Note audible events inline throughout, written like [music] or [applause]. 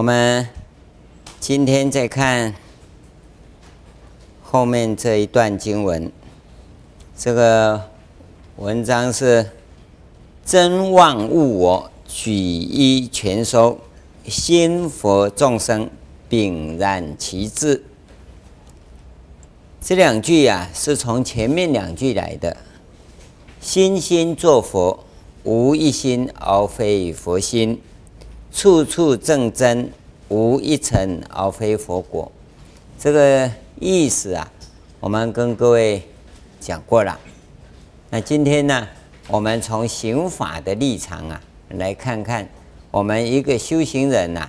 我们今天再看后面这一段经文，这个文章是“真妄物我，举一全收，心佛众生秉然其志”。这两句呀、啊，是从前面两句来的。心心作佛，无一心而非佛心。处处正真，无一尘而非佛果。这个意思啊，我们跟各位讲过了。那今天呢，我们从行法的立场啊，来看看我们一个修行人呐、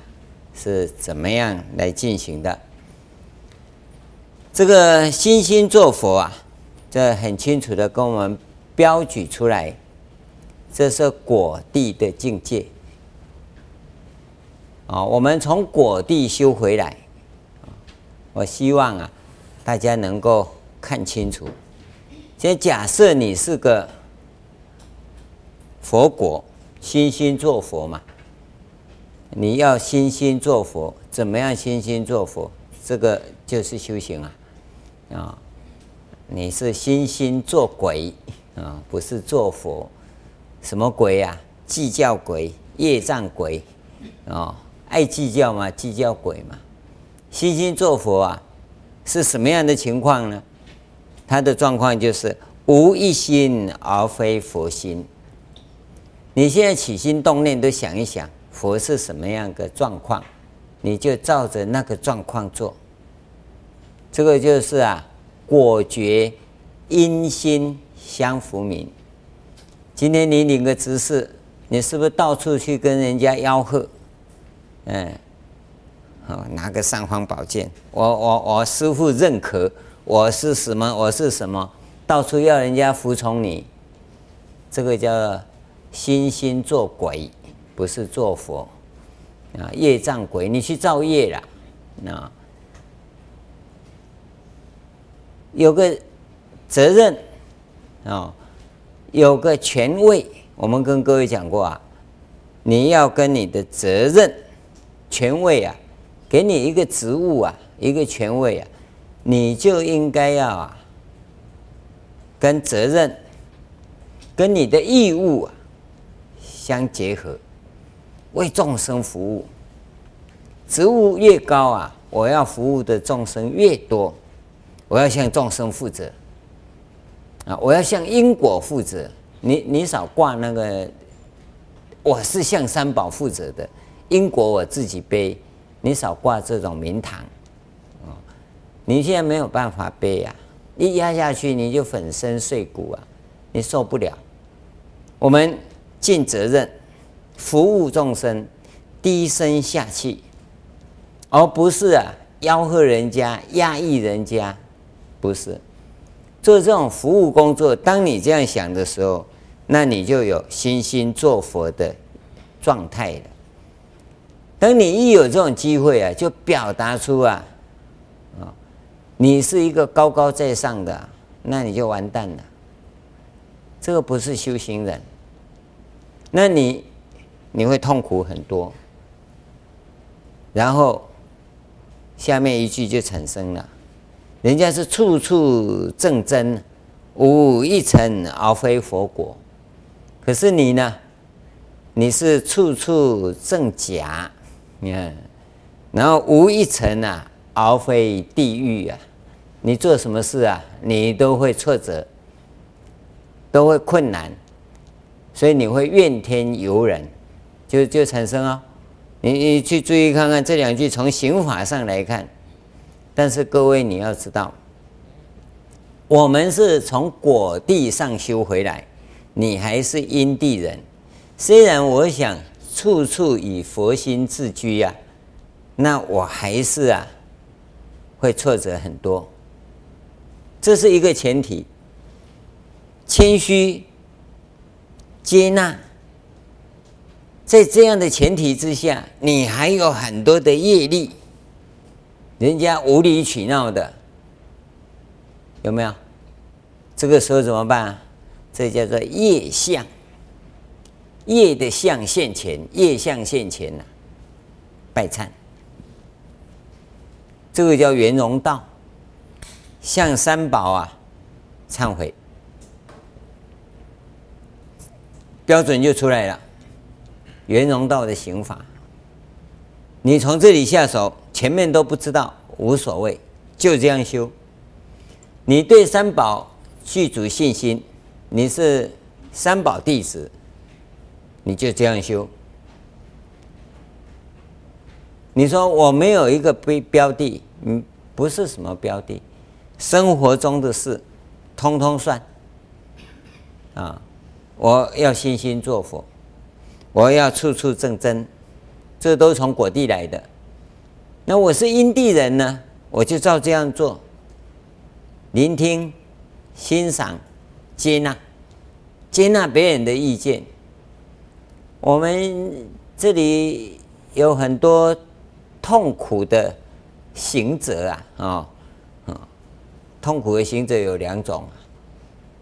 是怎么样来进行的。这个心心作佛啊，这很清楚的跟我们标举出来，这是果地的境界。啊，我们从果地修回来，我希望啊，大家能够看清楚。先假设你是个佛果，心心作佛嘛，你要心心作佛，怎么样心心作佛？这个就是修行啊，啊，你是心心做鬼啊，不是做佛，什么鬼呀？计较鬼、业障鬼啊。爱计较嘛，计较鬼嘛。心心作佛啊，是什么样的情况呢？他的状况就是无一心而非佛心。你现在起心动念都想一想，佛是什么样的状况，你就照着那个状况做。这个就是啊，果觉因心相伏明。今天你领个执事，你是不是到处去跟人家吆喝？嗯，好，拿个尚方宝剑，我我我师傅认可，我是什么？我是什么？到处要人家服从你，这个叫心心做鬼，不是做佛啊！业障鬼，你去造业了，那有个责任啊，有个权位，我们跟各位讲过啊，你要跟你的责任。权位啊，给你一个职务啊，一个权位啊，你就应该要啊，跟责任、跟你的义务啊相结合，为众生服务。职务越高啊，我要服务的众生越多，我要向众生负责啊，我要向因果负责。你你少挂那个，我是向三宝负责的。因果我自己背，你少挂这种名堂，哦，你现在没有办法背呀，一压下去你就粉身碎骨啊，你受不了。我们尽责任，服务众生，低声下气，而不是啊吆喝人家、压抑人家，不是做这种服务工作。当你这样想的时候，那你就有心心作佛的状态了。等你一有这种机会啊，就表达出啊，啊，你是一个高高在上的，那你就完蛋了。这个不是修行人，那你你会痛苦很多。然后下面一句就产生了，人家是处处证真，无一尘而非佛果，可是你呢？你是处处证假。你看，然后无一成啊，而非地狱啊！你做什么事啊，你都会挫折，都会困难，所以你会怨天尤人，就就产生啊、哦。你你去注意看看这两句，从刑法上来看，但是各位你要知道，我们是从果地上修回来，你还是因地人。虽然我想。处处以佛心自居呀、啊，那我还是啊会挫折很多。这是一个前提，谦虚接纳，在这样的前提之下，你还有很多的业力，人家无理取闹的，有没有？这个时候怎么办？这叫做业相。业的相现前，业相现前呐、拜忏这个叫圆融道，向三宝啊忏悔，标准就出来了。圆融道的行法，你从这里下手，前面都不知道无所谓，就这样修。你对三宝具足信心，你是三宝弟子，你就这样修。你说我没有一个标标的，嗯，不是什么标的，生活中的事，通通算。啊，我要心心做佛，我要处处正真，这都从果地来的。那我是因地人呢，我就照这样做，聆听、欣赏、接纳，接纳别人的意见。我们这里有很多。痛苦的行者啊，啊，痛苦的行者有两种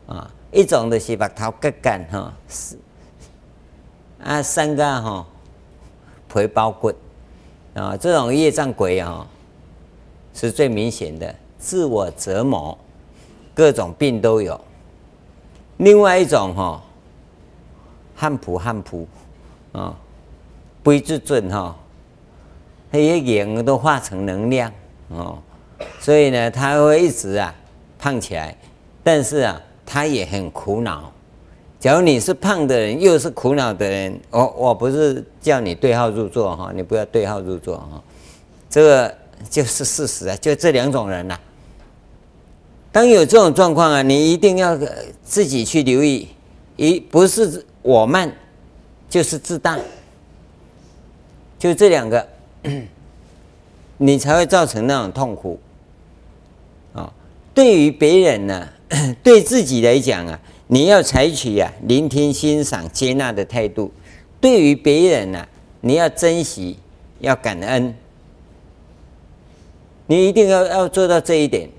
啊，一种的是把头割干哈，是啊，三个哈皮包骨啊，这种业障鬼啊，是最明显的，自我折磨，各种病都有。另外一种哈，汉普汉普啊，悲之准哈。他也眼都化成能量哦，所以呢，他会一直啊胖起来，但是啊，他也很苦恼。假如你是胖的人，又是苦恼的人，我我不是叫你对号入座哈，你不要对号入座哈，这个就是事实啊，就这两种人呐。当有这种状况啊，你一定要自己去留意，一不是我慢，就是自大，就这两个。[clears throat] 你才会造成那种痛苦啊！对于别人呢，[clears throat] 对自己来讲啊，你要采取啊聆听、欣赏、接纳的态度；对于别人呢，你要珍惜、要感恩。你一定要要做到这一点。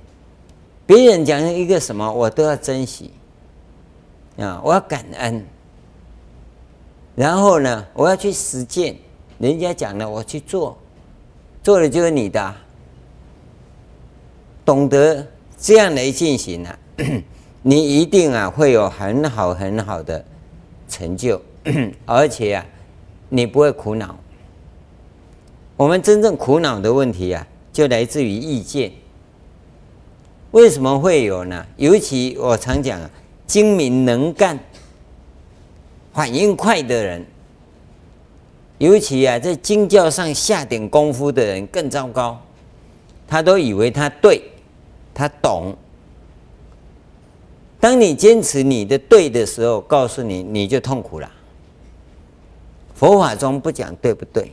别人讲一个什么，我都要珍惜啊！我要感恩，然后呢，我要去实践。人家讲的，我去做，做的就是你的。懂得这样来进行啊，[clears throat] 你一定啊会有很好很好的成就，[clears throat] 而且啊，你不会苦恼。我们真正苦恼的问题啊，就来自于意见。为什么会有呢？尤其我常讲啊，精明能干、反应快的人。尤其啊，在经教上下点功夫的人更糟糕，他都以为他对，他懂。当你坚持你的对的时候，告诉你你就痛苦了。佛法中不讲对不对，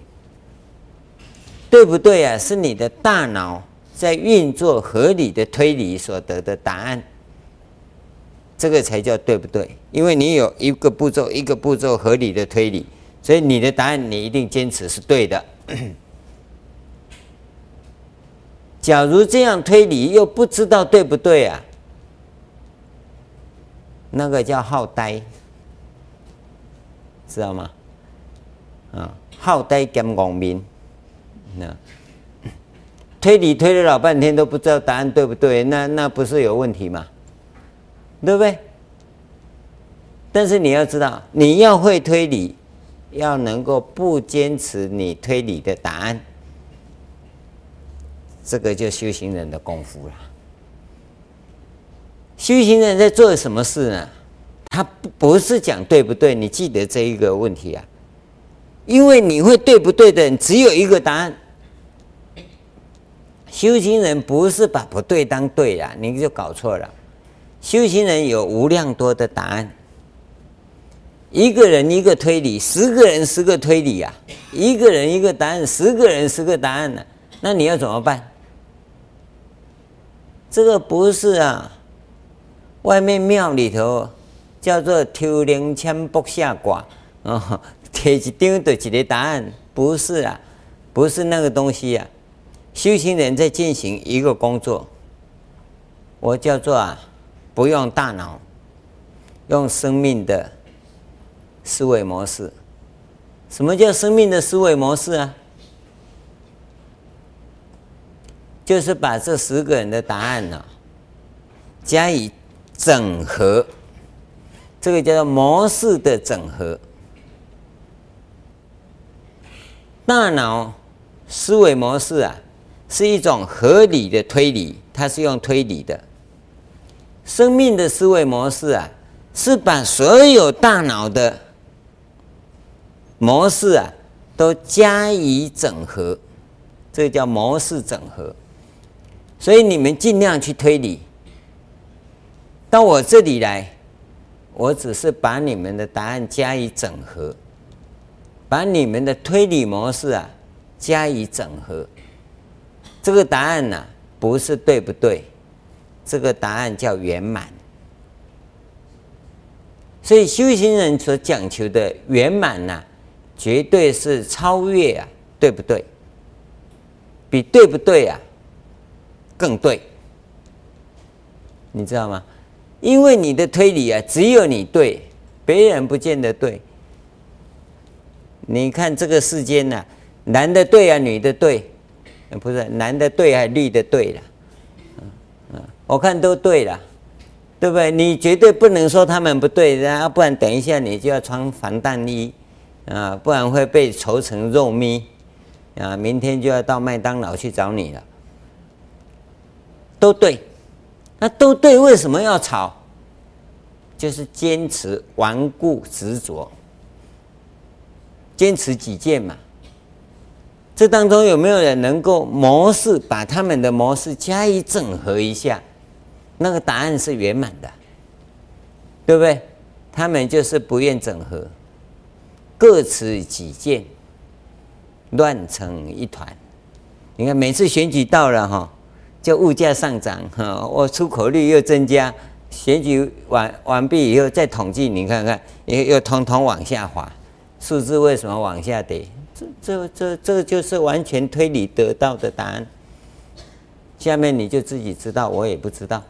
对不对啊？是你的大脑在运作合理的推理所得的答案，这个才叫对不对？因为你有一个步骤一个步骤合理的推理。所以你的答案你一定坚持是对的。[coughs] 假如这样推理又不知道对不对啊？那个叫好呆，知道吗？啊，好呆兼网民，那 [coughs] 推理推了老半天都不知道答案对不对，那那不是有问题吗？对不对？但是你要知道，你要会推理。要能够不坚持你推理的答案，这个就修行人的功夫了。修行人在做什么事呢？他不不是讲对不对？你记得这一个问题啊，因为你会对不对的只有一个答案。修行人不是把不对当对了，你就搞错了。修行人有无量多的答案。一个人一个推理，十个人十个推理啊！一个人一个答案，十个人十个答案呢、啊？那你要怎么办？这个不是啊，外面庙里头叫做抽灵签卜下卦啊，贴一张就一个答案，不是啊，不是那个东西啊。修行人在进行一个工作，我叫做啊，不用大脑，用生命的。思维模式，什么叫生命的思维模式啊？就是把这十个人的答案呢、加以整合，这个叫做模式的整合。大脑思维模式啊，是一种合理的推理，它是用推理的。生命的思维模式啊，是把所有大脑的模式啊，都加以整合，这叫模式整合。所以你们尽量去推理，到我这里来，我只是把你们的答案加以整合，把你们的推理模式啊加以整合。这个答案呢、不是对不对？这个答案叫圆满，所以修行人所讲求的圆满呐，绝对是超越啊，对不对？比对不对啊更对，你知道吗？因为你的推理啊，只有你对，别人不见得对。你看这个世间呐，男的对啊，女的对，不是男的对还是绿的对了。我看都对了，对不对？你绝对不能说他们不对，然后不然等一下你就要穿防弹衣啊，不然会被愁成肉糜啊，明天就要到麦当劳去找你了。都对，那都对，为什么要吵？就是坚持顽固执着，坚持己见嘛。这当中有没有人能够模式把他们的模式加以整合一下？那个答案是圆满的，对不对？他们就是不愿整合，各持己见，乱成一团。你看，每次选举到了哈，就物价上涨哈，我出口率又增加，选举完完毕以后再统计，你看看又又统统往下滑，数字为什么往下跌？这这这这就是完全推理得到的答案。下面你就自己知道，我也不知道。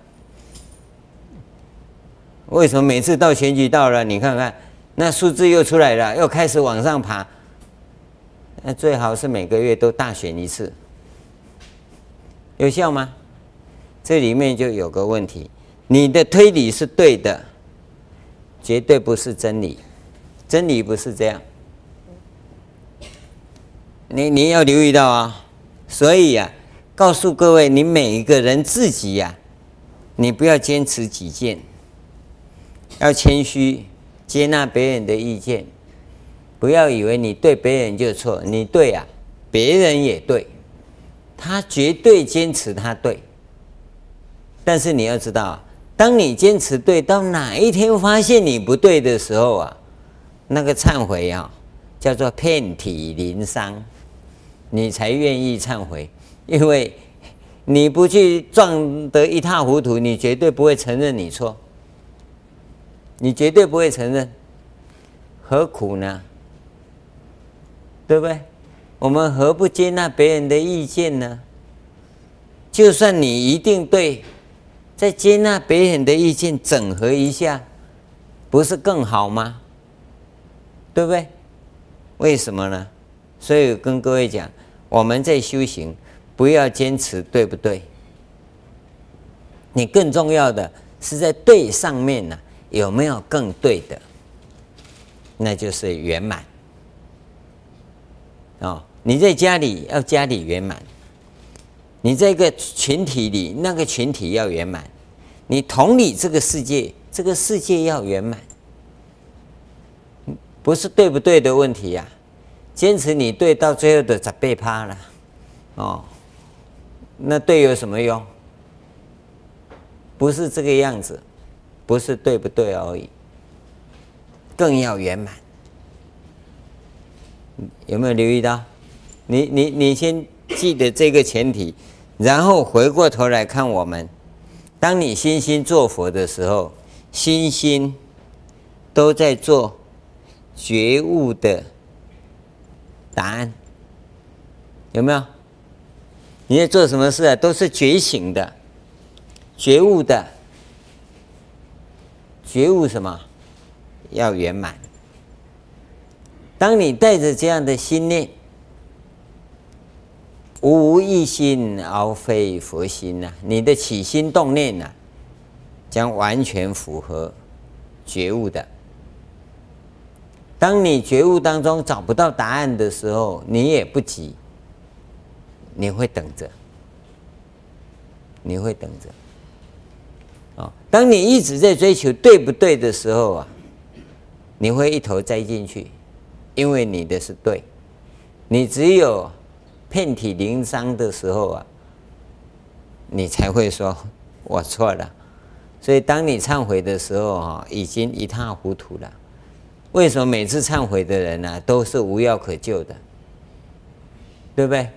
为什么每次到选举到了，你看看那数字又出来了，又开始往上爬？那最好是每个月都大选一次，有效吗？这里面就有个问题，你的推理是对的，绝对不是真理，真理不是这样。你你要留意到啊，所以呀、啊，告诉各位，你每一个人自己呀、你不要坚持己见。要谦虚，接纳别人的意见，不要以为你对别人就错，你对啊，别人也对，他绝对坚持他对。但是你要知道，当你坚持对，到哪一天发现你不对的时候啊，那个忏悔啊，叫做遍体鳞伤，你才愿意忏悔，因为你不去撞得一塌糊涂，你绝对不会承认你错。你绝对不会承认，何苦呢？对不对？我们何不接纳别人的意见呢？就算你一定对，再接纳别人的意见，整合一下，不是更好吗？对不对？为什么呢？所以跟各位讲，我们在修行，不要坚持对不对？你更重要的是在对上面呢。有没有更对的？那就是圆满哦。你在家里要家里圆满，你在一个群体里，那个群体要圆满。你同理这个世界，这个世界要圆满，不是对不对的问题呀、啊。坚持你对，到最后的咋被趴了？哦，那对有什么用？不是这个样子。不是对不对而已，更要圆满。有没有留意到？你你你先记得这个前提，然后回过头来看我们。当你心心做佛的时候，心心都在做觉悟的答案，有没有？你在做什么事啊？都是觉醒的、觉悟的。觉悟什么？要圆满。当你带着这样的心念，无无一心而非佛心呐，你的起心动念呐，将完全符合觉悟的。当你觉悟当中找不到答案的时候，你也不急，你会等着，你会等着。啊，当你一直在追求对不对的时候啊，你会一头栽进去，因为你的是对，你只有遍体鳞伤的时候啊，你才会说我错了。所以当你忏悔的时候啊，已经一塌糊涂了。为什么每次忏悔的人呢、都是无药可救的？对不对？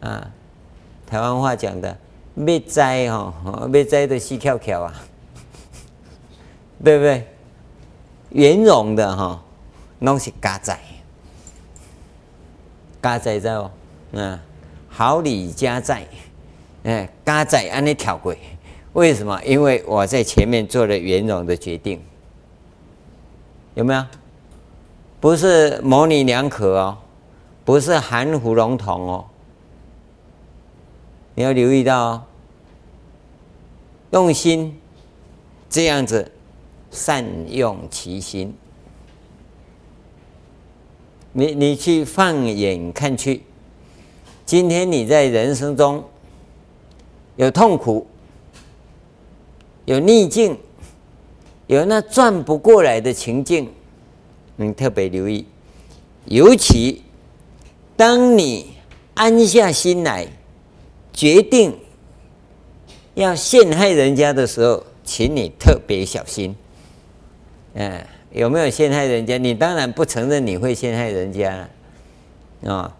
啊，台湾话讲的。没栽哈，没栽的细翘翘啊，[laughs] 对不对？圆融的哈，拢是嘎仔，嘎仔在哦，嗯，好礼加在，哎，嘎仔按你跳过，为什么？因为我在前面做了圆融的决定，有没有？不是模棱两可哦，不是含糊笼统哦。你要留意到哦，用心这样子善用其心。你你去放眼看去，今天你在人生中有痛苦、有逆境、有那转不过来的情境，你特别留意。尤其当你安下心来。决定要陷害人家的时候，请你特别小心。嗯，有没有陷害人家？你当然不承认你会陷害人家啊！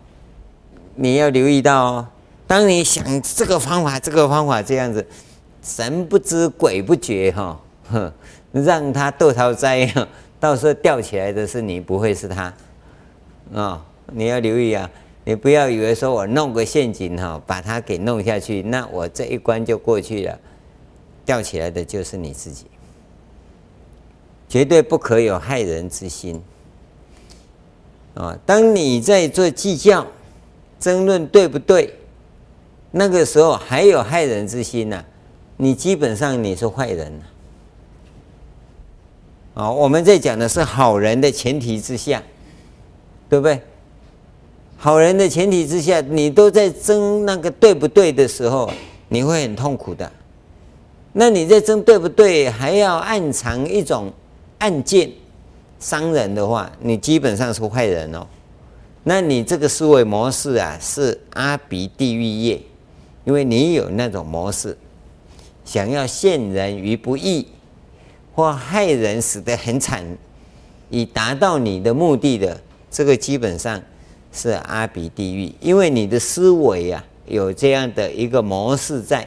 你要留意到哦，当你想这个方法、这个方法这样子，神不知鬼不觉哈，哼，让他堕讨灾，[laughs] 到时候吊起来的是你，不会是他啊！你要留意啊。你不要以为说我弄个陷阱哈，把它给弄下去，那我这一关就过去了，吊起来的就是你自己，绝对不可有害人之心啊！当你在做计较、争论对不对，那个时候还有害人之心呢，你基本上你是坏人啊！我们在讲的是好人的前提之下，对不对？好人的前提之下，你都在争那个对不对的时候，你会很痛苦的。那你在争对不对，还要暗藏一种暗箭伤人的话，你基本上是坏人哦。那你这个思维模式啊，是阿鼻地狱业，因为你有那种模式，想要陷人于不义，或害人死得很惨，以达到你的目的的，这个基本上。是阿鼻地狱，因为你的思维啊有这样的一个模式在，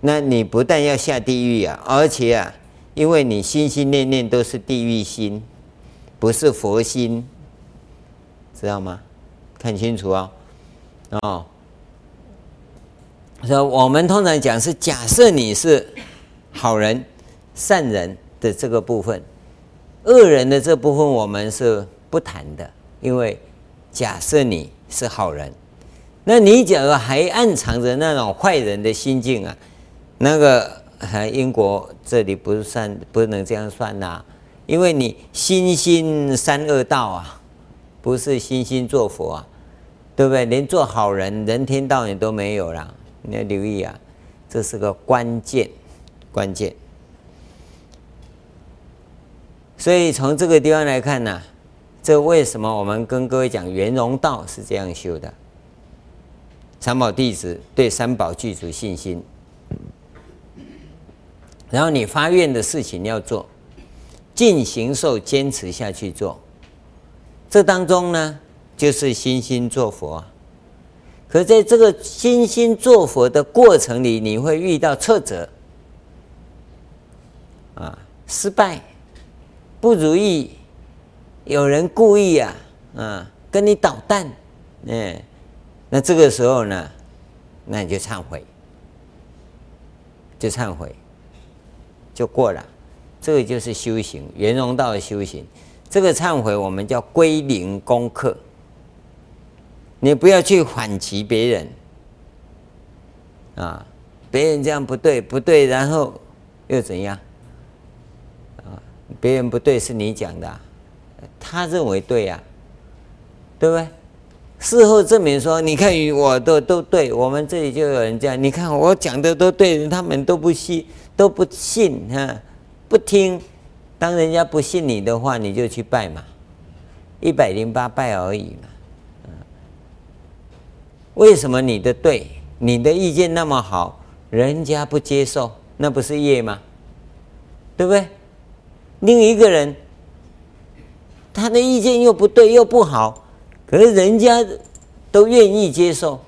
那你不但要下地狱啊，而且啊，因为你心心念念都是地狱心，不是佛心，知道吗？看清楚哦，哦，所以我们通常讲是假设你是好人、善人的这个部分，恶人的这部分我们是不谈的，因为。假设你是好人，那你假如还暗藏着那种坏人的心境啊，那个还因果这里不算，不能这样算呐、因为你心心三恶道啊，不是心心做佛啊，对不对？连做好人人天道你都没有了，你要留意啊，这是个关键关键。所以从这个地方来看呢、这为什么我们跟各位讲圆融道是这样修的？三宝弟子对三宝具足信心，然后你发愿的事情要做，尽行受坚持下去做，这当中呢就是心心做佛。可在这个心心做佛的过程里，你会遇到挫折，啊，失败，不如意。有人故意啊，啊，跟你捣蛋，嗯，那这个时候呢，那你就忏悔，就忏悔，就过了。这个就是修行，圆融道的修行。这个忏悔我们叫归零功课，你不要去反击别人啊，别人这样不对不对，然后又怎样啊？别人不对是你讲的，他认为对呀，对不对？事后证明说，你看我的都对，我们这里就有人这样，你看我讲的都对，他们都不信，都不信哈，不听。当人家不信你的话，你就去拜嘛，一百零八拜而已嘛。为什么你的对，你的意见那么好，人家不接受，那不是业吗？对不对？另一个人，他的意见又不对又不好，可是人家都愿意接受，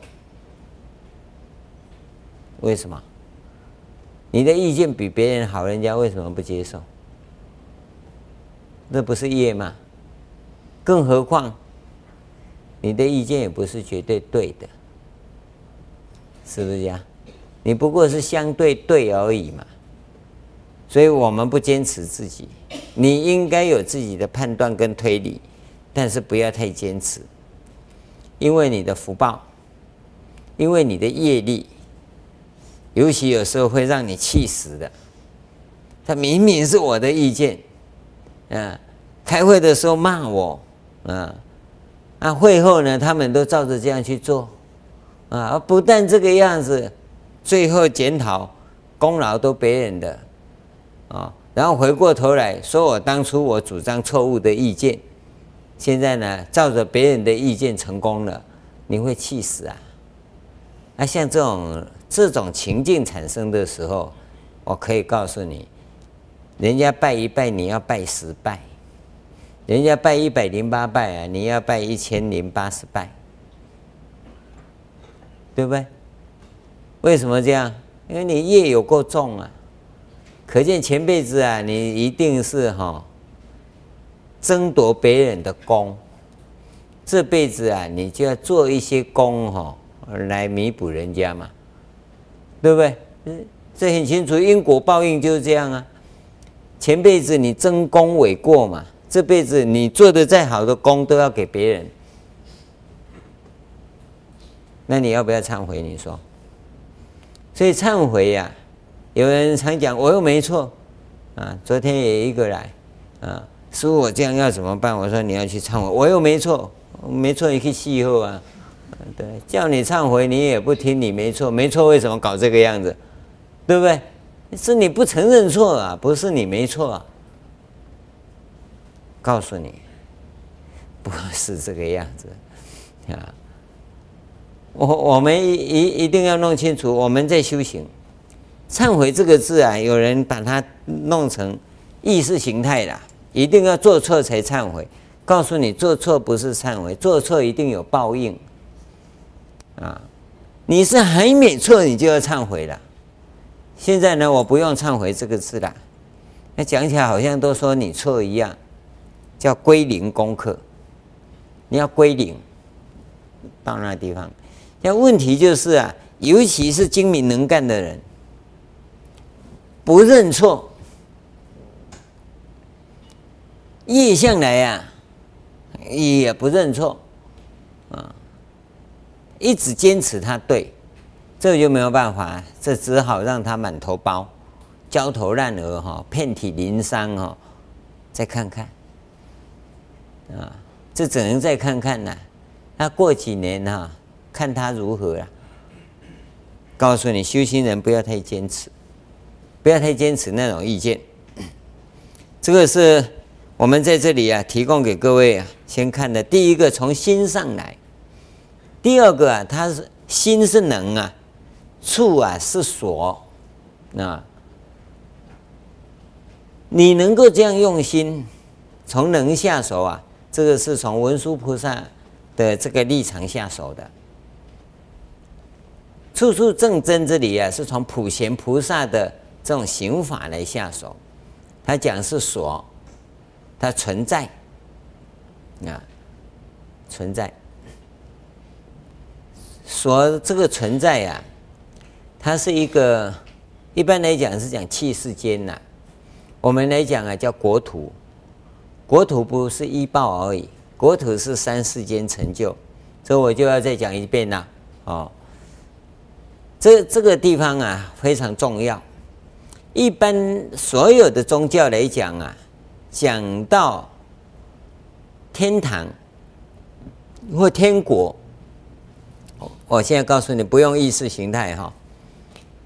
为什么？你的意见比别人好，人家为什么不接受？那不是业吗？更何况，你的意见也不是绝对对的，是不是这样？你不过是相对对而已嘛。所以我们不坚持自己，你应该有自己的判断跟推理，但是不要太坚持，因为你的福报，因为你的业力，尤其有时候会让你气死的。他明明是我的意见。嗯，开会的时候骂我，嗯，啊，会后呢，他们都照着这样去做，啊，不但这个样子，最后检讨功劳都别人的，啊，然后回过头来说我当初我主张错误的意见，现在呢，照着别人的意见成功了，你会气死啊！那像这种这种情境产生的时候，我可以告诉你。人家拜一拜，你要拜十拜；人家拜一百零八拜啊，你要拜一千零八十拜，对不对？为什么这样？因为你业有够重啊！可见前辈子啊，你一定是哈争夺别人的功，这辈子啊，你就要做一些功哈来弥补人家嘛，对不对？这很清楚，因果报应就是这样啊。前辈子你争功诿过嘛？这辈子你做的再好的功都要给别人，那你要不要忏悔？你说，所以忏悔呀、啊，有人常讲我又没错啊。昨天也一个来啊，师父我这样要怎么办？我说你要去忏悔，我又没错，没错你可以细后啊。对，叫你忏悔你也不听，你没错，没错为什么搞这个样子？对不对？是你不承认错啊，不是你没错。告诉你，不是这个样子啊。我我们一一一定要弄清楚，我们在修行，忏悔这个字啊，有人把它弄成意识形态了，一定要做错才忏悔。告诉你，做错不是忏悔，做错一定有报应啊。你是还没错，你就要忏悔了。现在呢，我不用忏悔这个字了。那讲起来好像都说你错一样，叫归零功课。你要归零到那地方。那问题就是啊，尤其是精明能干的人，不认错，业向来呀，也不认错啊，一直坚持他对。这就没有办法，这只好让他满头包、焦头烂额哈、遍体鳞伤哈，再看看啊，这只能再看看了。那过几年哈，看他如何了。告诉你，修行人不要太坚持，不要太坚持那种意见。[clears throat] 这个是我们在这里啊，提供给各位啊，先看的第一个从心上来，第二个啊，他是心是能啊。处啊是所，啊，你能够这样用心，从能下手啊，这个是从文殊菩萨的这个立场下手的。处处正真这里啊，是从普贤菩萨的这种刑法来下手。他讲是所，它存在，啊，存在，所这个存在呀、啊。它是一个，一般来讲是讲器世间呐，我们来讲啊叫国土，国土不是一报而已，国土是三世间成就，这我就要再讲一遍了哦。这这个地方啊非常重要。一般所有的宗教来讲啊，讲到天堂或天国，我现在告诉你，不用意识形态哈，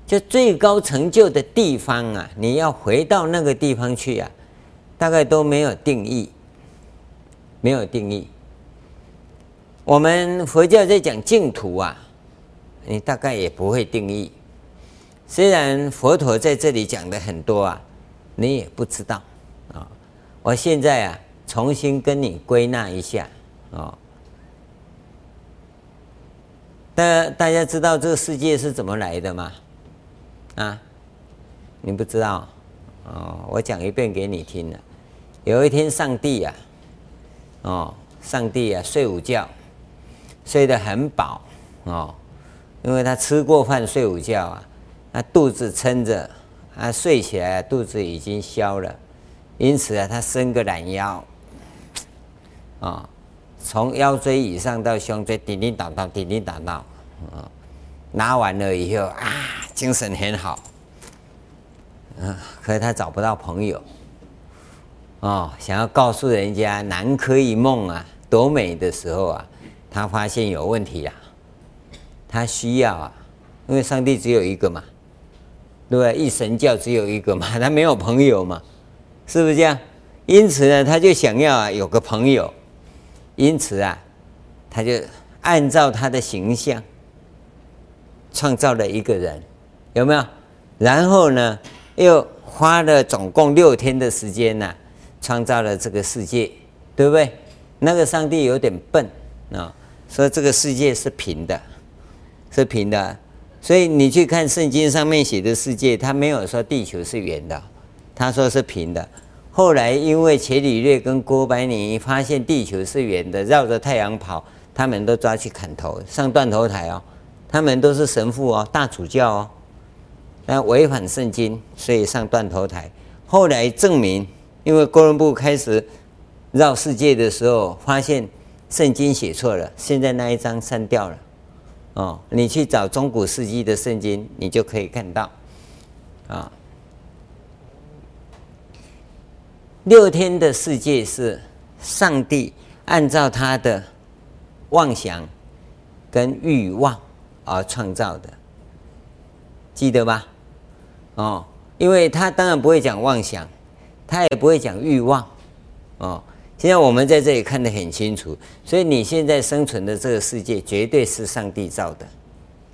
就最高成就的地方啊，你要回到那个地方去啊，大概都没有定义，没有定义。我们佛教在讲净土啊。你大概也不会定义，虽然佛陀在这里讲的很多啊，你也不知道啊。我现在啊，重新跟你归纳一下啊。大大家知道这个世界是怎么来的吗？啊，你不知道？哦，我讲一遍给你听了。有一天，上帝啊，哦，上帝啊，睡午觉，睡得很饱哦。因为他吃过饭睡午觉啊，他肚子撑着，他睡起来肚子已经消了，因此啊，他伸个懒腰，啊，从腰椎以上到胸椎，叮叮当当，叮叮当当，啊，拿完了以后啊，精神很好，啊，可是他找不到朋友，哦，想要告诉人家南柯一梦啊，多美的时候啊，他发现有问题呀。他需要啊，因为上帝只有一个嘛，对不对？一神教只有一个嘛，[laughs] 他没有朋友嘛，是不是这样？因此呢，他就想要啊有个朋友，因此啊，他就按照他的形象创造了一个人，有没有？然后呢，又花了总共六天的时间呢，创造了这个世界，对不对？那个上帝有点笨啊，说这个世界是平的。是平的，所以你去看圣经上面写的世界，他没有说地球是圆的，他说是平的。后来因为伽利略跟哥白尼发现地球是圆的，绕着太阳跑，他们都抓去砍头，上断头台哦。他们都是神父哦，大主教哦，那违反圣经，所以上断头台。后来证明，因为哥伦布开始绕世界的时候，发现圣经写错了，现在那一章删掉了。哦，你去找中古世纪的圣经，你就可以看到，啊，六天的世界是上帝按照他的妄想跟欲望而创造的，记得吧？哦，因为他当然不会讲妄想，他也不会讲欲望，哦。现在我们在这里看得很清楚，所以你现在生存的这个世界绝对是上帝造的，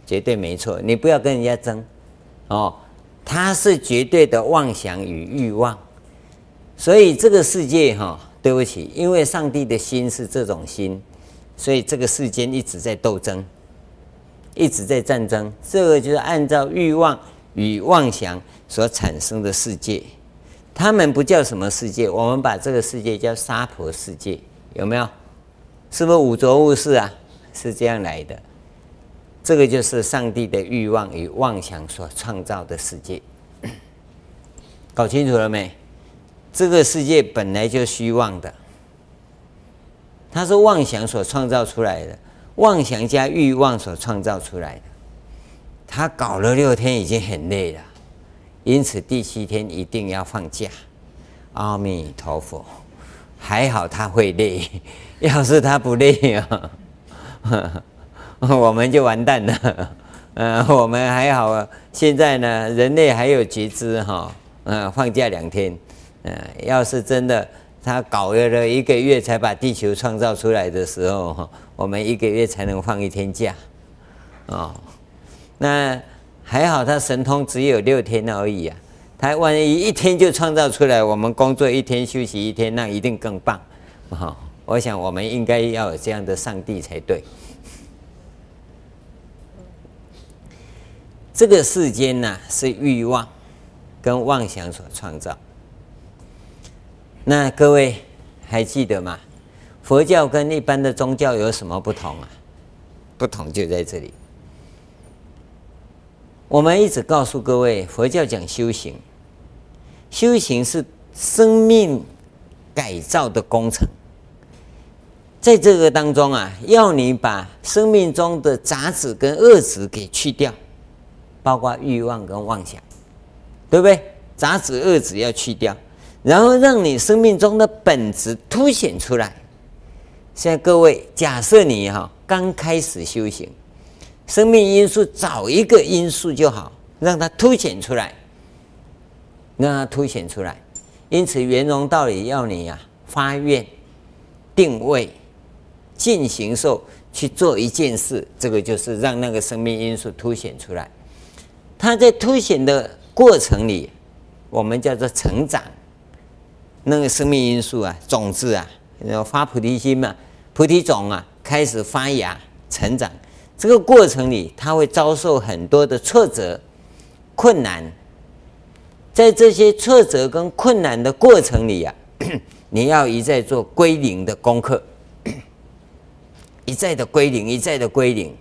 绝对没错。你不要跟人家争，哦，它是绝对的妄想与欲望。所以这个世界哈、对不起，因为上帝的心是这种心，所以这个世间一直在斗争，一直在战争。这个就是按照欲望与妄想所产生的世界。他们不叫什么世界，我们把这个世界叫沙婆世界，有没有？是不是五浊恶世啊？是这样来的。这个就是上帝的欲望与妄想所创造的世界。[coughs] 搞清楚了没？这个世界本来就虚妄的，它是妄想所创造出来的，妄想加欲望所创造出来的。他搞了六天，已经很累了。因此第七天一定要放假。阿弥陀佛，还好他会累，[laughs] 要是他不累啊，[laughs] 我们就完蛋了。嗯，[laughs] 我们还好，现在呢，人类还有觉知哈。嗯，放假两天。嗯，要是真的他搞了一个月才把地球创造出来的时候，我们一个月才能放一天假。哦，那。还好，他神通只有六天而已啊！他万一一天就创造出来，我们工作一天休息一天，那一定更棒。好，我想我们应该要有这样的上帝才对。[laughs] 这个世间呢，是欲望跟妄想所创造。那各位还记得吗？佛教跟一般的宗教有什么不同啊？不同就在这里。我们一直告诉各位，佛教讲修行，修行是生命改造的工程。在这个当中啊，要你把生命中的杂质跟恶质给去掉，包括欲望跟妄想，对不对？杂质恶质要去掉，然后让你生命中的本质凸显出来。现在各位，假设你哈刚开始修行，生命因素找一个因素就好，让它凸显出来，让它凸显出来。因此，圆融道理要你呀、啊、发愿、定位。进行受去做一件事，这个就是让那个生命因素凸显出来。它在凸显的过程里，我们叫做成长。那个生命因素啊，种子啊，然后发菩提心嘛，菩提种啊，开始发芽成长。这个过程里，他会遭受很多的挫折、困难。在这些挫折跟困难的过程里呀、啊，[coughs] 你要一再做归零的功课。[coughs] 一再的归零，一再的归零，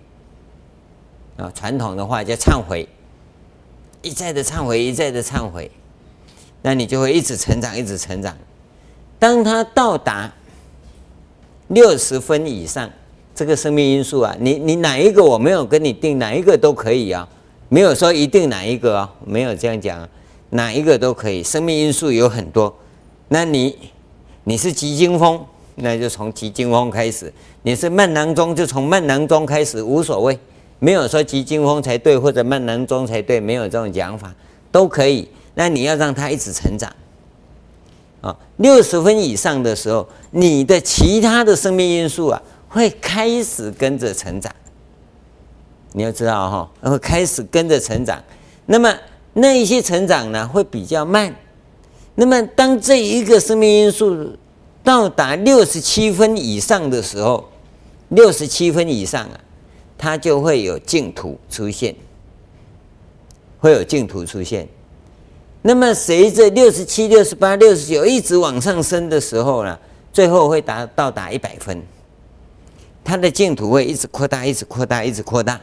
啊，传统的话叫忏悔，一再的忏悔，一再的忏悔，那你就会一直成长，一直成长。当他到达六十分以上，这个生命因素啊，你你哪一个我没有跟你定，哪一个都可以啊，没有说一定哪一个啊，没有这样讲啊，哪一个都可以。生命因素有很多，那你你是急惊风。那就从急惊风开始，你是慢囊中，就从慢囊中开始，无所谓，没有说急惊风才对或者慢囊中才对，没有这种讲法，都可以。那你要让它一直成长，啊，六十分以上的时候，你的其他的生命因素啊，会开始跟着成长。你要知道哈，会开始跟着成长。那么那一些成长呢，会比较慢。那么当这一个生命因素，到达六十七分以上的时候，六十七分以上啊，它就会有净土出现，会有净土出现。那么随着六十七、六十八、六十九一直往上升的时候呢，最后会达到达一百分，它的净土会一直扩大，一直扩大，一直扩大。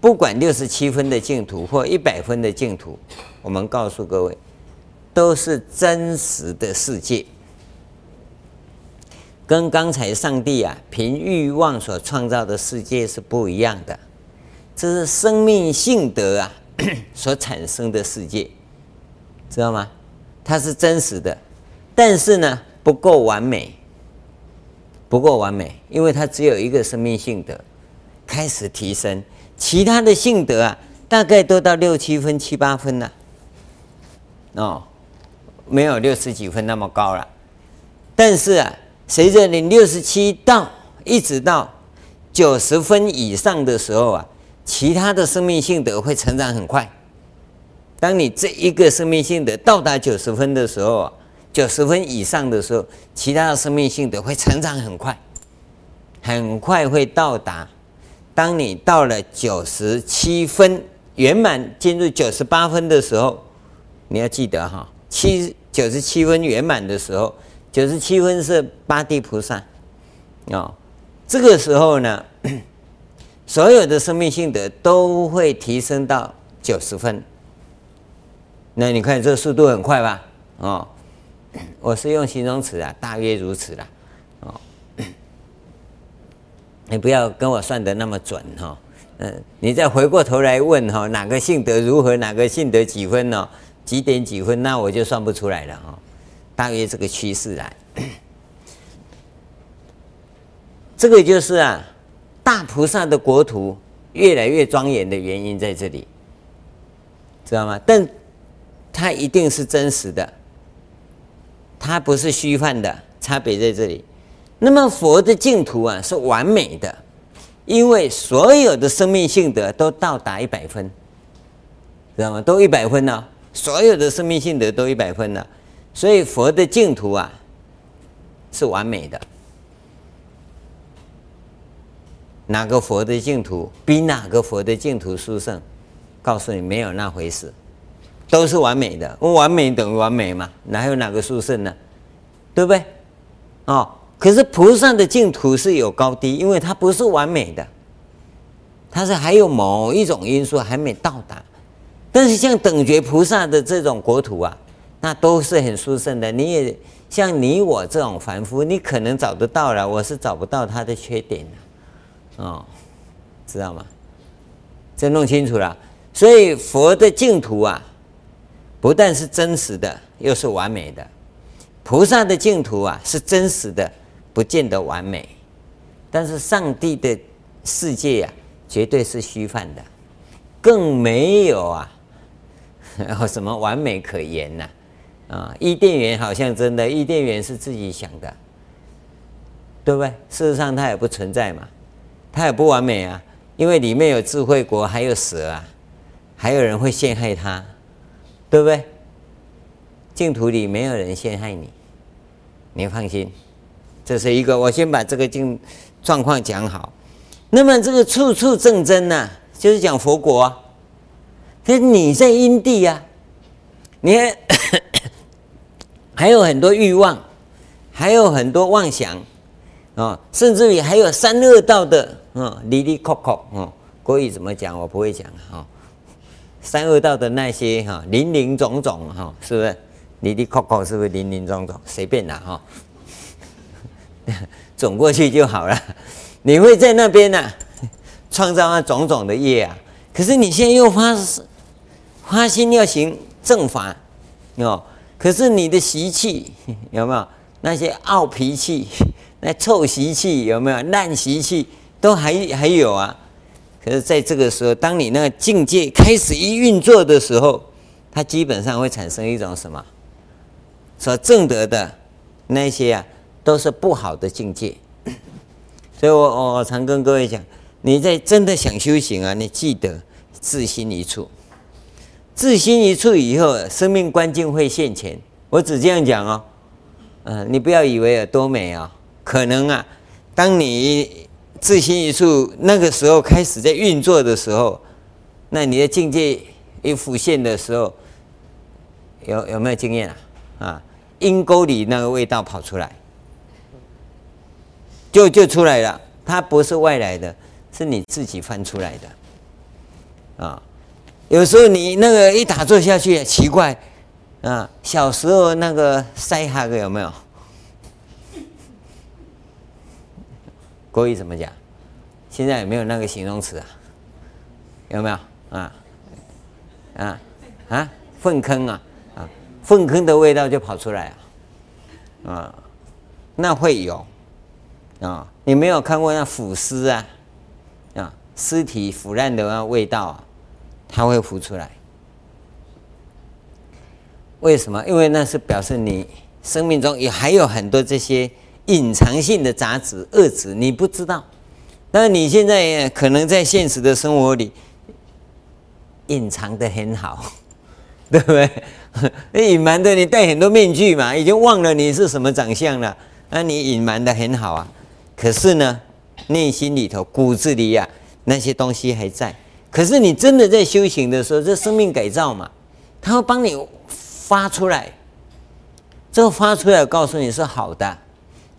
不管六十七分的净土或一百分的净土，我们告诉各位，都是真实的世界。跟刚才上帝啊凭欲望所创造的世界是不一样的，这是生命性德啊 [coughs] 所产生的世界，知道吗？它是真实的，但是呢不够完美，不够完美，因为它只有一个生命性德开始提升，其他的性德啊大概都到六七分、七八分了，哦，没有六十几分那么高了，但是啊。随着你六十七到一直到九十分以上的时候啊，其他的生命性德会成长很快。当你这一个生命性德到达九十分的时候啊，九十分以上的时候，其他的生命性德会成长很快，很快会到达。当你到了九十七分圆满进入九十八分的时候，你要记得哈，七九十七分圆满的时候。九十七分是八地菩萨，哦，这个时候呢，[clears throat] 所有的生命性德都会提升到九十分。那你看这速度很快吧？哦，[coughs] 我是用形容词啊，大约如此啦。哦，[coughs] 你不要跟我算得那么准哈。嗯，你再回过头来问哈，哪个性德如何，哪个性德几分呢？几点几分？那我就算不出来了哈。大约这个趋势来，[coughs] 这个就是啊，大菩萨的国土越来越庄严的原因在这里，知道吗？但它一定是真实的，它不是虚幻的，差别在这里。那么佛的净土啊是完美的，因为所有的生命性德都到达一百分，知道吗？都一百分了，所有的生命性德都一百分了。所以佛的净土啊是完美的，哪个佛的净土比哪个佛的净土殊胜？告诉你没有那回事，都是完美的。完美等于完美嘛，哪有哪个殊胜呢？对不对？哦，可是菩萨的净土是有高低，因为它不是完美的，它是还有某一种因素还没到达。但是像等觉菩萨的这种国土啊。那都是很殊胜的，你也像你我这种凡夫，你可能找得到了，我是找不到他的缺点的，哦，知道吗？这弄清楚了。所以佛的净土啊，不但是真实的，又是完美的；菩萨的净土啊，是真实的，不见得完美。但是上帝的世界呀、啊，绝对是虚幻的，更没有啊，[laughs] 什么完美可言呐、啊。啊，伊甸园好像真的，伊甸园是自己想的，对不对？事实上它也不存在嘛，它也不完美啊，因为里面有智慧国，还有蛇啊，还有人会陷害它，对不对？净土里没有人陷害你，你放心。这是一个，我先把这个境状况讲好。那么这个处处正真呢、就是讲佛国啊。可是你在因地呀、啊，你看。[coughs] 还有很多欲望，还有很多妄想，啊，甚至于还有三恶道的，啊，离离扣扣，啊，国语怎么讲？我不会讲，哈，三恶道的那些，哈，林林总总，哈，是不是？哩哩扣扣是不是林林总总？随便拿，哈，[laughs] 总过去就好了。你会在那边呢、创造那种种的业啊。可是你现在又发发心要行正法，哦。可是你的习气 [laughs] 有没有那些傲脾气、[laughs] 那臭习气有没有烂习气都还还有啊？可是在这个时候，当你那个境界开始一运作的时候，它基本上会产生一种什么？所证得的那些啊，都是不好的境界。所以我我常跟各位讲，你在真的想修行啊，你记得自心一处。自心一处以后，生命关境会现前。我只这样讲哦，嗯，你不要以为有多美啊，可能啊，当你自心一处，那个时候开始在运作的时候，那你的境界一浮现的时候，有有没有经验啊？啊，阴沟里那个味道跑出来，就就出来了，它不是外来的，是你自己翻出来的，啊。有时候你那个一打坐下去，奇怪，啊，小时候那个塞哈个有没有？国语怎么讲？现在有没有那个形容词啊？有没有？啊啊啊！粪坑啊啊！粪坑的味道就跑出来啊啊！那会有啊？你没有看过那腐尸啊啊？尸体腐烂的那味道啊？它会浮出来，为什么？因为那是表示你生命中也还有很多这些隐藏性的杂质、恶质，你不知道。那你现在可能在现实的生活里隐藏的很好，[laughs] 对不对？你隐瞒的，你戴很多面具嘛，已经忘了你是什么长相了。那你隐瞒的很好啊，可是呢，内心里头、骨子里呀、那些东西还在。可是你真的在修行的时候，这生命改造嘛，他会帮你发出来。这个发出来，告诉你是好的，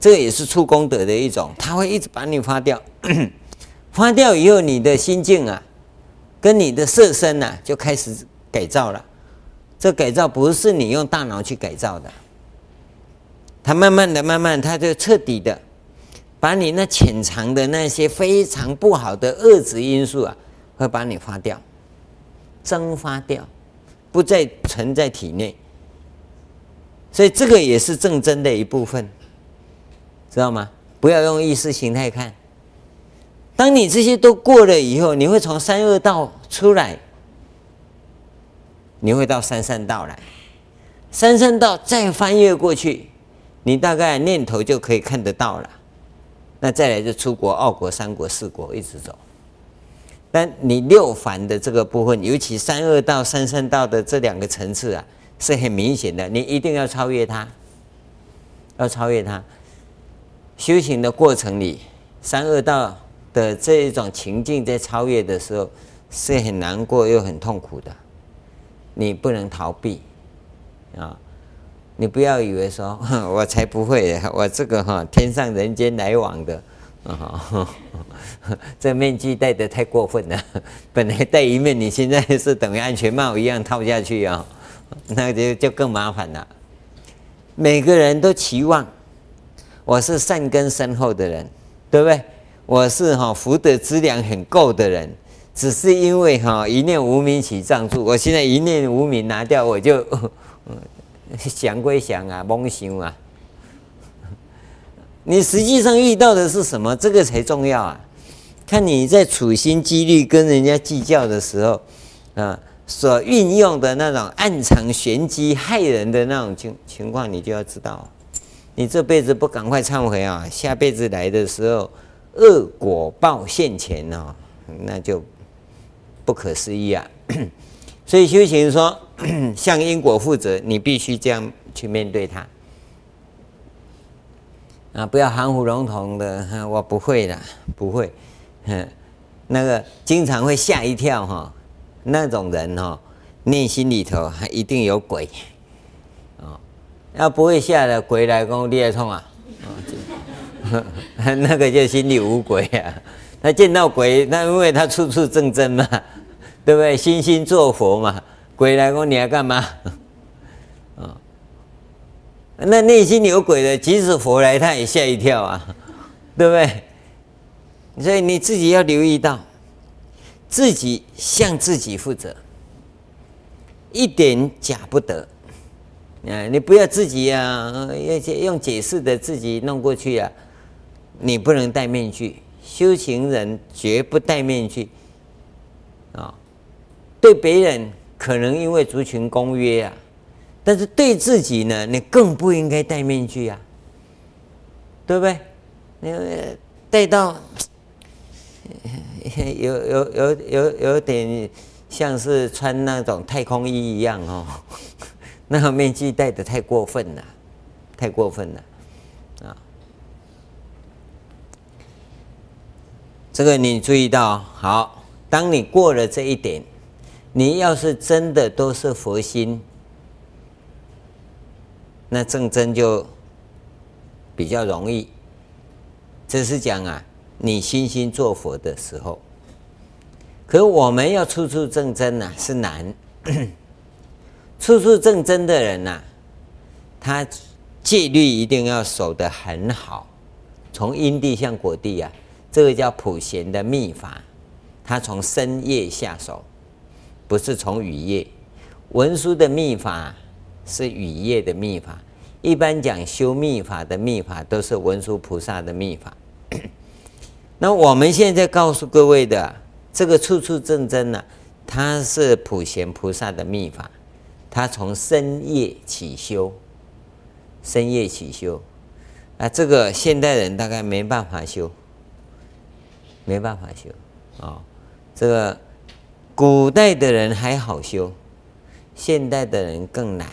这也是出功德的一种。他会一直把你发掉，[coughs] 发掉以后，你的心境啊，跟你的色身呐、啊，就开始改造了。这改造不是你用大脑去改造的，他慢慢的、慢慢，他就彻底的把你那潜藏的那些非常不好的恶质因素啊。会把你发掉，蒸发掉，不再存在体内。所以这个也是正真的一部分，知道吗？不要用意识形态看。当你这些都过了以后，你会从三恶道出来，你会到三善道来。三善道再翻越过去，你大概念头就可以看得到了。那再来就出国、二国、三国、四国，一直走。但你六凡的这个部分，尤其三恶道、三善道的这两个层次啊，是很明显的。你一定要超越它，要超越它。修行的过程里，三恶道的这一种情境在超越的时候，是很难过又很痛苦的。你不能逃避啊！你不要以为说，[laughs] 我才不会，[laughs] 我这个哈天上人间来往的。啊，[laughs] 这面具戴得太过分了。本来戴一面，你现在是等于安全帽一样套下去啊，那就就更麻烦了。每个人都期望我是善根深厚的人，对不对？我是哈福德资粮很够的人，只是因为哈一念无明起障住，我现在一念无明拿掉，我就 [laughs] 想归想啊，梦想啊。你实际上遇到的是什么？这个才重要啊！看你在处心积虑跟人家计较的时候，啊，所运用的那种暗藏玄机害人的那种情情况，你就要知道，你这辈子不赶快忏悔啊，下辈子来的时候，恶果报现前哦，那就不可思议啊！[coughs] 所以修行说 [coughs] 向因果负责，你必须这样去面对它啊，不要含糊笼统的，我不会的，不会。那个经常会吓一跳哈，那种人哈，内心里头还一定有鬼，要不会吓的鬼来攻，你也痛啊，[laughs] 那个就心里无鬼啊，他见到鬼，那因为他处处正真嘛，对不对？心心做佛嘛，鬼来攻你要干嘛？啊，那内心有鬼的，即使佛来他也吓一跳啊，对不对？所以你自己要留意到，自己向自己负责，一点假不得。啊，你不要自己啊，要用解释的自己弄过去啊。你不能戴面具，修行人绝不戴面具。啊，对别人可能因为族群公约啊，但是对自己呢，你更不应该戴面具啊，对不对？你戴到。有有有有有点像是穿那种太空衣一样哦，那个面具戴的太过分了，太过分了啊！这个你注意到好，当你过了这一点，你要是真的都是佛心，那正真就比较容易。这是讲啊。你心心做佛的时候，可我们要处处正真呐，是难。处处正真的人呐，他戒律一定要守得很好。从因地向果地啊，这个叫普贤的秘法，他从深夜下手，不是从雨夜。文殊的秘法是雨夜的秘法，一般讲修秘法的秘法都是文殊菩萨的秘法。[coughs] 那我们现在告诉各位的这个处处正真呢，它是普贤菩萨的秘法，他从深夜起修，深夜起修，啊，这个现代人大概没办法修，没办法修啊、这个古代的人还好修，现代的人更难，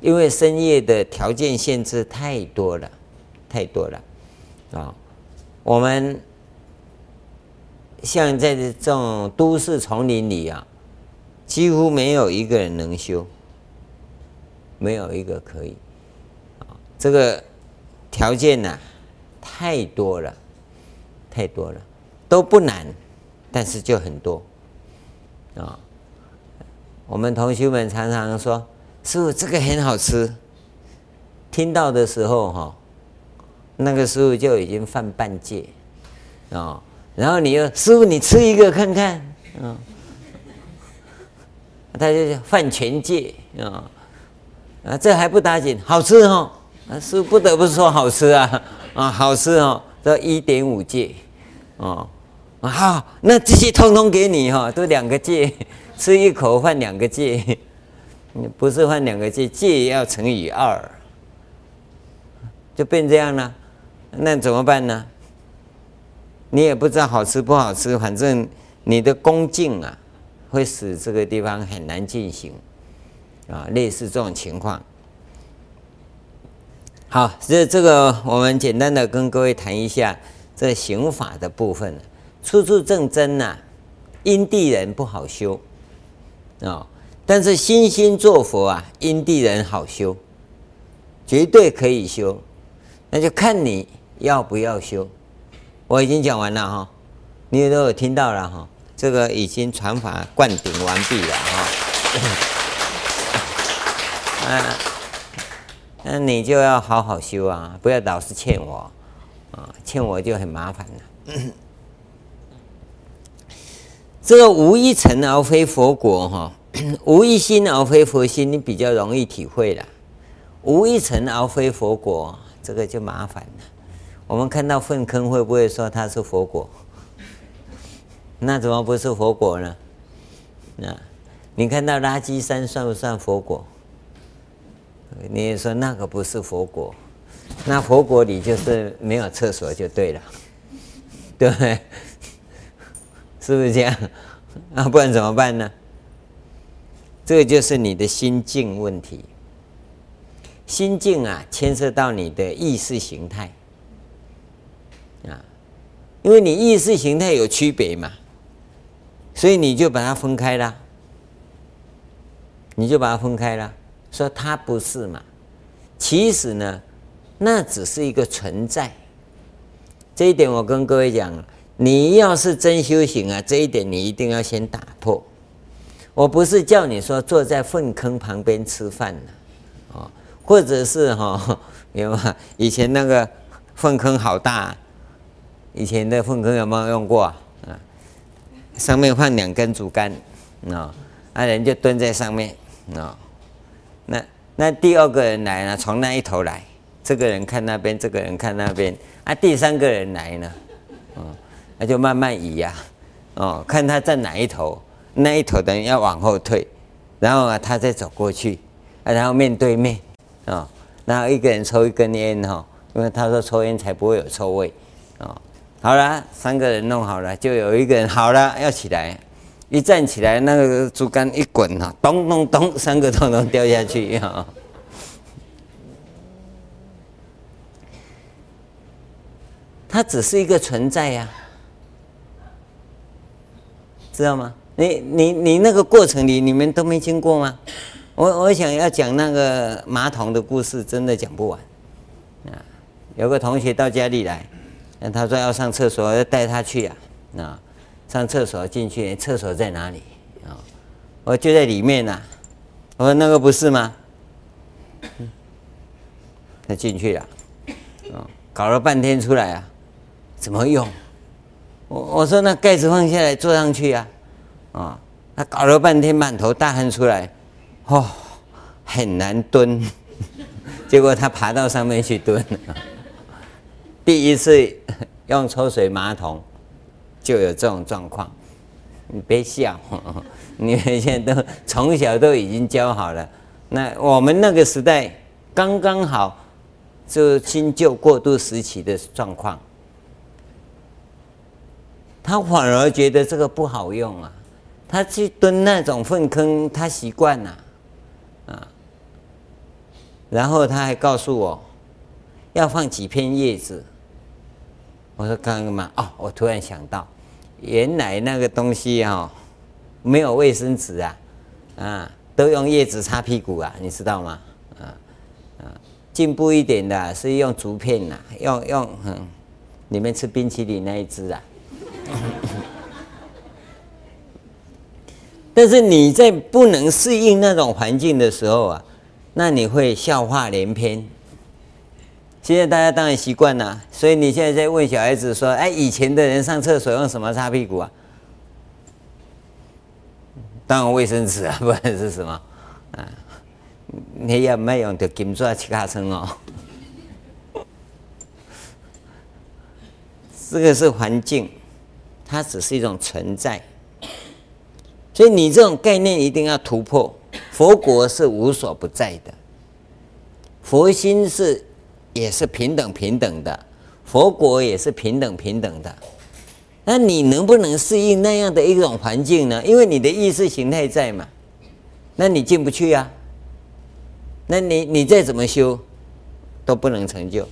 因为深夜的条件限制太多了，太多了啊。我们像在这种都市丛林里啊，几乎没有一个人能修，没有一个可以。这个条件呢，太多了，太多了，都不难，但是就很多啊。我们同学们常常说：“师傅，这个很好吃。”听到的时候哈。那个师傅就已经犯半戒，啊，然后你又师傅，你吃一个看看，啊，他就犯全戒，啊，啊，这还不打紧，好吃哈，啊，是不得不说好吃啊，啊，好吃哦，这一点五戒，哦，好，那这些通通给你哈，都两个戒，吃一口换两个戒，不是换两个戒，戒要乘以二，就变这样了。那怎么办呢？你也不知道好吃不好吃，反正你的恭敬啊，会使这个地方很难进行啊，类似这种情况。好，这这个我们简单的跟各位谈一下这刑法的部分。处处正真呐，因地人不好修啊，但是心心做佛啊，因地人好修，绝对可以修，那就看你。要不要修？我已经讲完了哈，你也都有听到了哈，这个已经传法灌顶完毕了哈。[laughs] 啊，那你就要好好修啊，不要老是欠我啊，欠我就很麻烦了。[coughs] 这个无一尘而非佛国哈，[coughs] 无一心而非佛心，你比较容易体会了。无一尘而非佛国，这个就麻烦了。我们看到粪坑，会不会说它是佛国？那怎么不是佛果呢？那你看到垃圾山算不算佛果？你也说那个不是佛果，那佛果里就是没有厕所就对了，[laughs] 对不对？是不是这样？那不然怎么办呢？这个就是你的心境问题。心境啊，牵涉到你的意识形态啊，因为你意识形态有区别嘛，所以你就把它分开了，你就把它分开了。说它不是嘛？其实呢，那只是一个存在。这一点我跟各位讲，你要是真修行啊，这一点你一定要先打破。我不是叫你说坐在粪坑旁边吃饭呢，哦，或者是哈，[laughs] 有吗？以前那个粪坑好大，以前的粪坑有没有用过啊？上面放两根竹竿，啊，那人就蹲在上面，啊。那那第二个人来呢？从那一头来，这个人看那边，这个人看那边。啊，第三个人来呢？哦，那就慢慢移呀，哦，看他站哪一头，那一头的人要往后退，然后啊，他再走过去，啊，然后面对面，哦，然后一个人抽一根烟哈，因为他说抽烟才不会有臭味，哦，好了，三个人弄好了，就有一个人好了要起来。一站起来，那个竹竿一滚哈，咚咚咚，三个通通掉下去 [laughs] 哈。它只是一个存在呀，知道吗？你你你那个过程里，你们都没经过吗？我我想要讲那个马桶的故事，真的讲不完。啊，有个同学到家里来，他说要上厕所，要带他去呀，啊。上厕所进去，厕所在哪里？啊，我就在里面呐。我说那个不是吗？他进去了，搞了半天出来啊，怎么用？我我说那盖子放下来坐上去啊，啊，他搞了半天满头大汗出来，哦，很难蹲，[laughs] 结果他爬到上面去蹲，第一次 [laughs] 用抽水马桶。就有这种状况，你别笑，[laughs] 你们现在都从小都已经教好了。那我们那个时代刚刚好，就新旧过渡时期的状况，他反而觉得这个不好用啊。他去蹲那种粪坑，他习惯了啊。然后他还告诉我，要放几片叶子。我说刚刚嘛，哦，我突然想到。原来那个东西哈、哦，没有卫生纸啊，啊，都用叶子擦屁股啊，你知道吗？啊啊，进步一点的是用竹片呐，用用嗯，你们吃冰淇淋那一只啊。[laughs] 但是你在不能适应那种环境的时候啊，那你会笑话连篇。现在大家当然习惯了，所以你现在在问小孩子说：“哎，以前的人上厕所用什么擦屁股啊？”当然卫生纸啊，[laughs] 不然是什么？啊，你要没用的金砖七卡层哦。[laughs] 这个是环境，它只是一种存在，所以你这种概念一定要突破。佛国是无所不在的，佛心是。也是平等平等的，佛国也是平等平等的。那你能不能适应那样的一种环境呢？因为你的意识形态在嘛，那你进不去呀、啊。那你你再怎么修，都不能成就。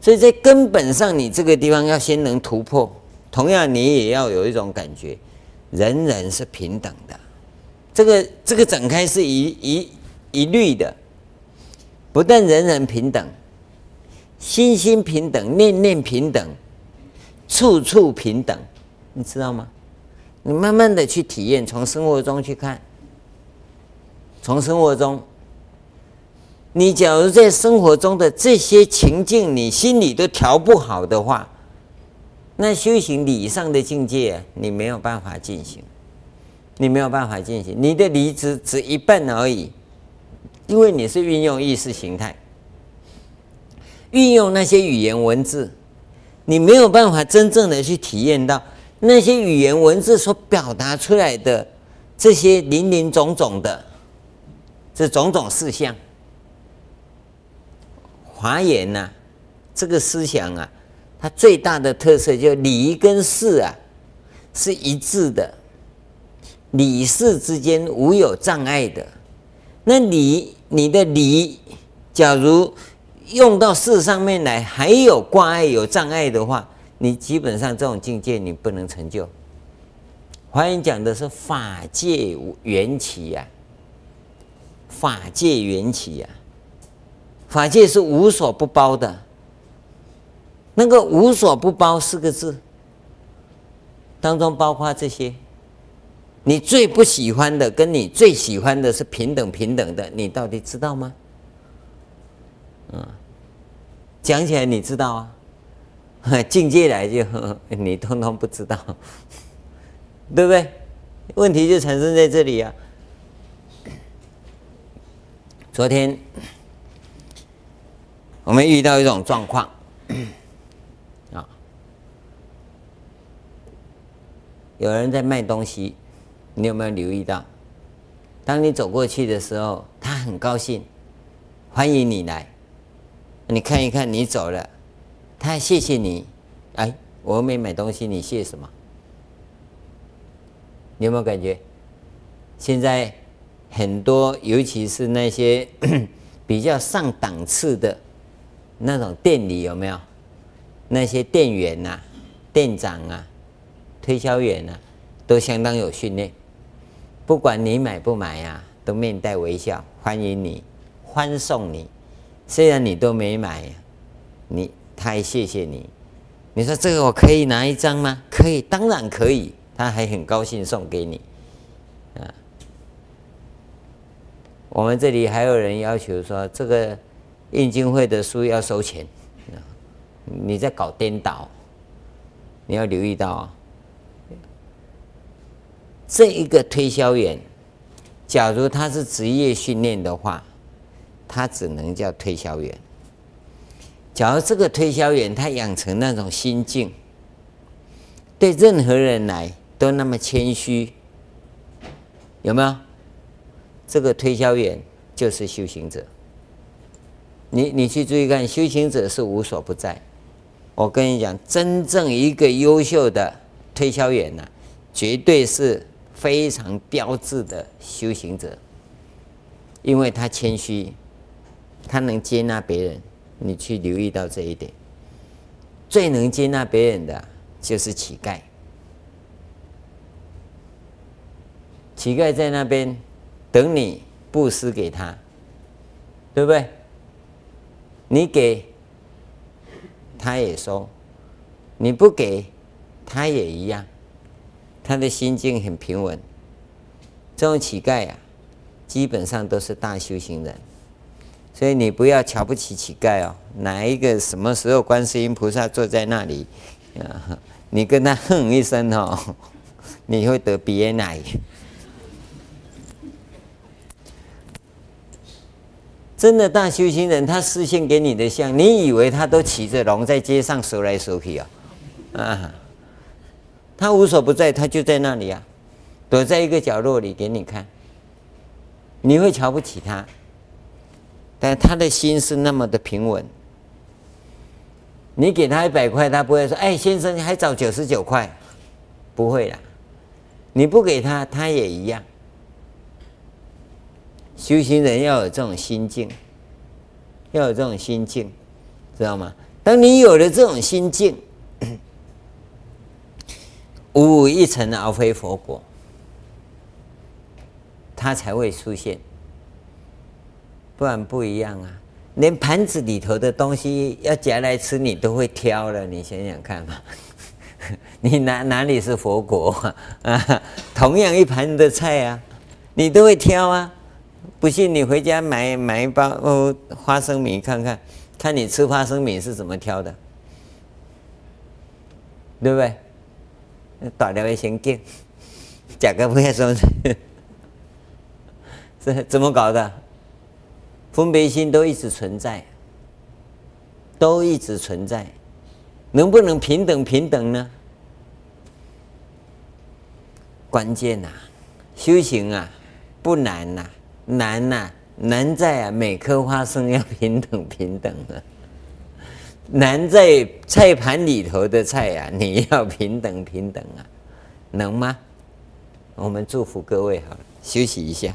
所以在根本上，你这个地方要先能突破。同样，你也要有一种感觉，人人是平等的。这个这个展开是一一一律的。不但人人平等，心心平等，念念平等，处处平等，你知道吗？你慢慢的去体验，从生活中去看，从生活中，你假如在生活中的这些情境，你心里都调不好的话，那修行理上的境界，你没有办法进行，你没有办法进行，你的理只只一半而已，因为你是运用意识形态，运用那些语言文字，你没有办法真正的去体验到那些语言文字所表达出来的这些林林总总的这种种事项。华严呐，这个思想啊，它最大的特色就理跟事啊是一致的，理事之间无有障碍的。那理你的理，假如用到事上面来，还有挂碍、有障碍的话，你基本上这种境界你不能成就。华严讲的是法界缘起呀，法界缘起呀。法界是无所不包的，那个“无所不包”四个字当中包括这些，你最不喜欢的跟你最喜欢的是平等平等的，你到底知道吗？嗯，讲起来你知道啊，[laughs] 境界来就 [laughs] 你通通不知道，[laughs] 对不对？问题就产生在这里啊。昨天。我们遇到一种状况，啊，有人在卖东西，你有没有留意到？当你走过去的时候，他很高兴，欢迎你来。你看一看，你走了，他谢谢你。哎，我没买东西，你谢什么？你有没有感觉？现在很多，尤其是那些 [coughs] 比较上档次的。那种店里有没有那些店员呐、店长啊、推销员啊，都相当有训练。不管你买不买呀、都面带微笑欢迎你、欢送你。虽然你都没买，你他还谢谢你。你说这个我可以拿一张吗？可以，当然可以。他还很高兴送给你。啊，我们这里还有人要求说这个。印经会的书要收钱，你在搞颠倒，你要留意到啊。这一个推销员，假如他是职业训练的话，他只能叫推销员。假如这个推销员他养成那种心境，对任何人来都那么谦虚，有没有？这个推销员就是修行者。你你去注意看，修行者是无所不在。我跟你讲，真正一个优秀的推销员呢、绝对是非常标志的修行者，因为他谦虚，他能接纳别人。你去留意到这一点，最能接纳别人的就是乞丐。乞丐在那边等你布施给他，对不对？你给，他也收；你不给，他也一样。他的心境很平稳。这种乞丐啊，基本上都是大修行人，所以你不要瞧不起乞丐哦。哪一个什么时候观世音菩萨坐在那里，你跟他哼一声哦，[laughs] 你会得鼻咽癌。真的大修行人，他示现给你的像，你以为他都骑着龙在街上走来走去啊？啊，他无所不在，他就在那里啊，躲在一个角落里给你看。你会瞧不起他，但他的心是那么的平稳。你给他一百块，他不会说：“哎，先生，你还找九十九块。”不会啦，你不给他，他也一样。修行人要有这种心境，要有这种心境，知道吗？当你有了这种心境，五五一成而非佛果，它才会出现。不然不一样啊！连盘子里头的东西要夹来吃，你都会挑了。你想想看嘛，[laughs] 你哪哪里是佛果啊？[laughs] 同样一盘的菜啊，你都会挑啊。不信你回家买买一包哦花生米看看，看你吃花生米是怎么挑的，对不对？大了也先给，价格不要说，这怎么搞的？分别心都一直存在，都一直存在，能不能平等平等呢？关键呐、啊，修行啊，不难呐、啊，难呐、啊，难在啊，每颗花生要平等平等的，难在菜盘里头的菜呀、啊，你要平等平等啊，能吗？我们祝福各位好了，休息一下。